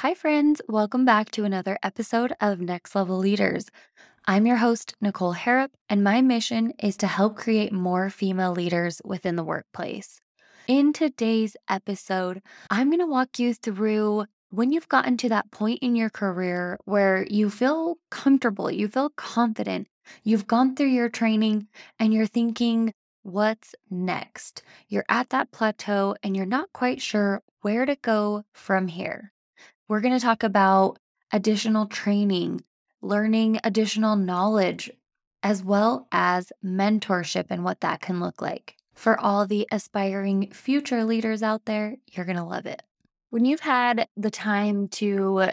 Hi, friends. Welcome back to another episode of Next Level Leaders. I'm your host, Nicole Harrop, and my mission is to help create more female leaders within the workplace. In today's episode, I'm going to walk you through when you've gotten to that point in your career where you feel comfortable, you feel confident, you've gone through your training, and you're thinking, what's next? You're at that plateau and you're not quite sure where to go from here. We're going to talk about additional training, learning additional knowledge, as well as mentorship and what that can look like. For all the aspiring future leaders out there, you're going to love it. When you've had the time to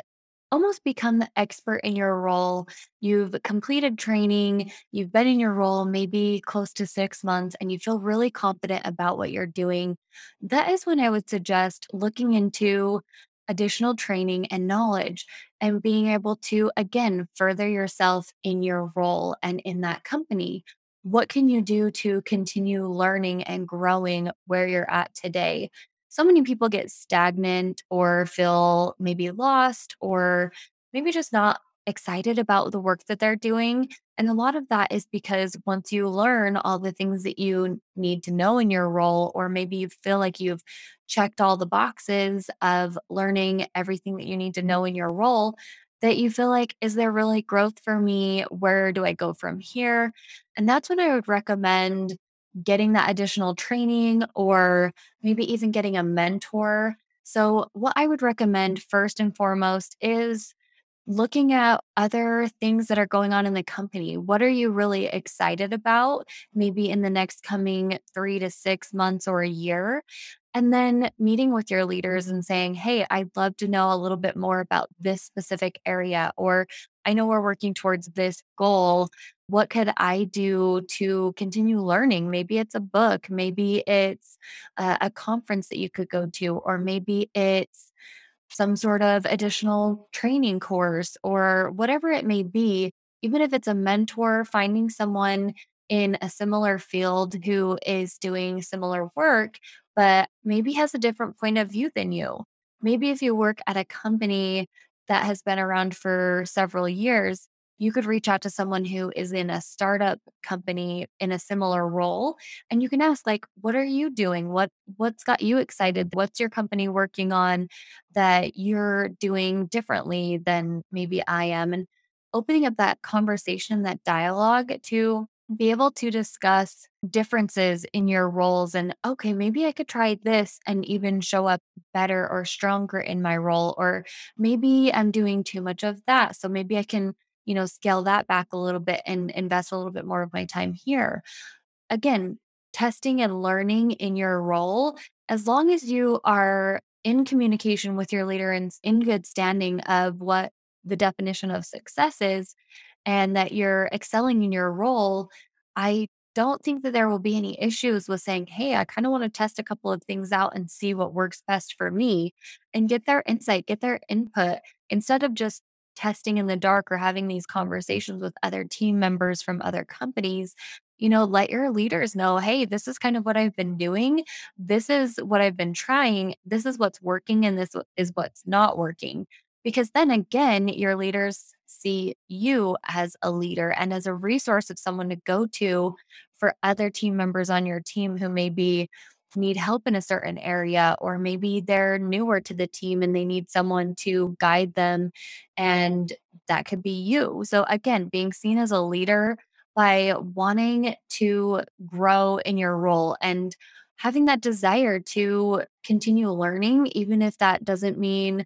almost become the expert in your role. You've completed training, you've been in your role maybe close to six months, and you feel really confident about what you're doing. That is when I would suggest looking into additional training and knowledge and being able to, again, further yourself in your role and in that company. What can you do to continue learning and growing where you're at today? So many people get stagnant or feel maybe lost or maybe just not excited about the work that they're doing. And a lot of that is because once you learn all the things that you need to know in your role, or maybe you feel like you've checked all the boxes of learning everything that you need to know in your role, that you feel like, is there really growth for me? Where do I go from here? And that's when I would recommend getting that additional training or maybe even getting a mentor. So, what I would recommend first and foremost is looking at other things that are going on in the company. What are you really excited about, maybe in the next coming three to six months or a year? And then meeting with your leaders and saying, Hey, I'd love to know a little bit more about this specific area, or I know we're working towards this goal. What could I do to continue learning? Maybe it's a book, maybe it's a, a conference that you could go to, or maybe it's some sort of additional training course or whatever it may be, even if it's a mentor, finding someone in a similar field who is doing similar work, but maybe has a different point of view than you. Maybe if you work at a company that has been around for several years, you could reach out to someone who is in a startup company in a similar role and you can ask like what are you doing? What what's got you excited? What's your company working on that you're doing differently than maybe I am? And opening up that conversation that dialogue to be able to discuss differences in your roles and okay maybe i could try this and even show up better or stronger in my role or maybe i'm doing too much of that so maybe i can you know, scale that back a little bit and invest a little bit more of my time here. Again, testing and learning in your role, as long as you are in communication with your leader and in good standing of what the definition of success is and that you're excelling in your role, I don't think that there will be any issues with saying, Hey, I kind of want to test a couple of things out and see what works best for me and get their insight, get their input instead of just testing in the dark or having these conversations with other team members from other companies, you know, let your leaders know, hey, this is kind of what I've been doing. This is what I've been trying. This is what's working and this is what's not working. Because then again, your leaders see you as a leader and as a resource of someone to go to for other team members on your team who may be need help in a certain area, or maybe they're newer to the team and they need someone to guide them. And that could be you. So, again, being seen as a leader by wanting to grow in your role and having that desire to continue learning, even if that doesn't mean,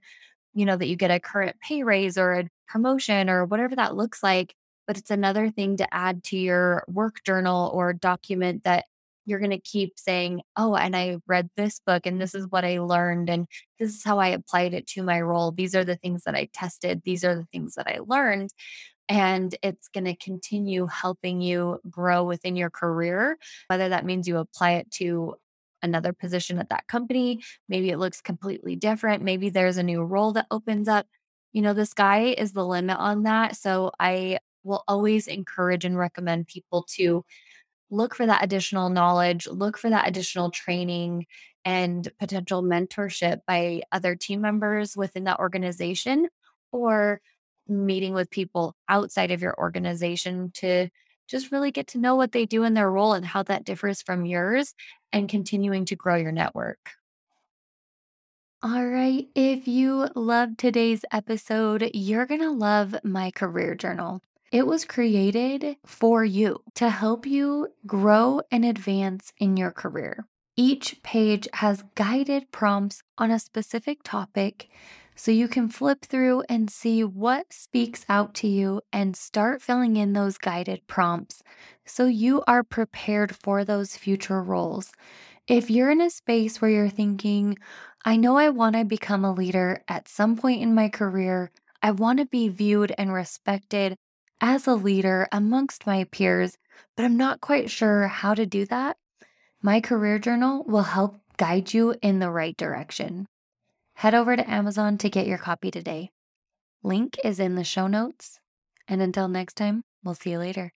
you know, that you get a current pay raise or a promotion or whatever that looks like. But it's another thing to add to your work journal or document that you're going to keep saying, Oh, and I read this book and this is what I learned. And this is how I applied it to my role. These are the things that I tested. These are the things that I learned. And it's going to continue helping you grow within your career, whether that means you apply it to another position at that company. Maybe it looks completely different. Maybe there's a new role that opens up. You know, the sky is the limit on that. So I will always encourage and recommend people to look for that additional knowledge, look for that additional training and potential mentorship by other team members within that organization or meeting with people outside of your organization to just really get to know what they do in their role and how that differs from yours and continuing to grow your network. All right. If you loved today's episode, you're going to love my career journal. It was created for you to help you grow and advance in your career. Each page has guided prompts on a specific topic so you can flip through and see what speaks out to you and start filling in those guided prompts so you are prepared for those future roles. If you're in a space where you're thinking, I know I want to become a leader at some point in my career, I want to be viewed and respected as a leader amongst my peers, but I'm not quite sure how to do that. My career journal will help guide you in the right direction. Head over to Amazon to get your copy today. Link is in the show notes. And until next time, we'll see you later.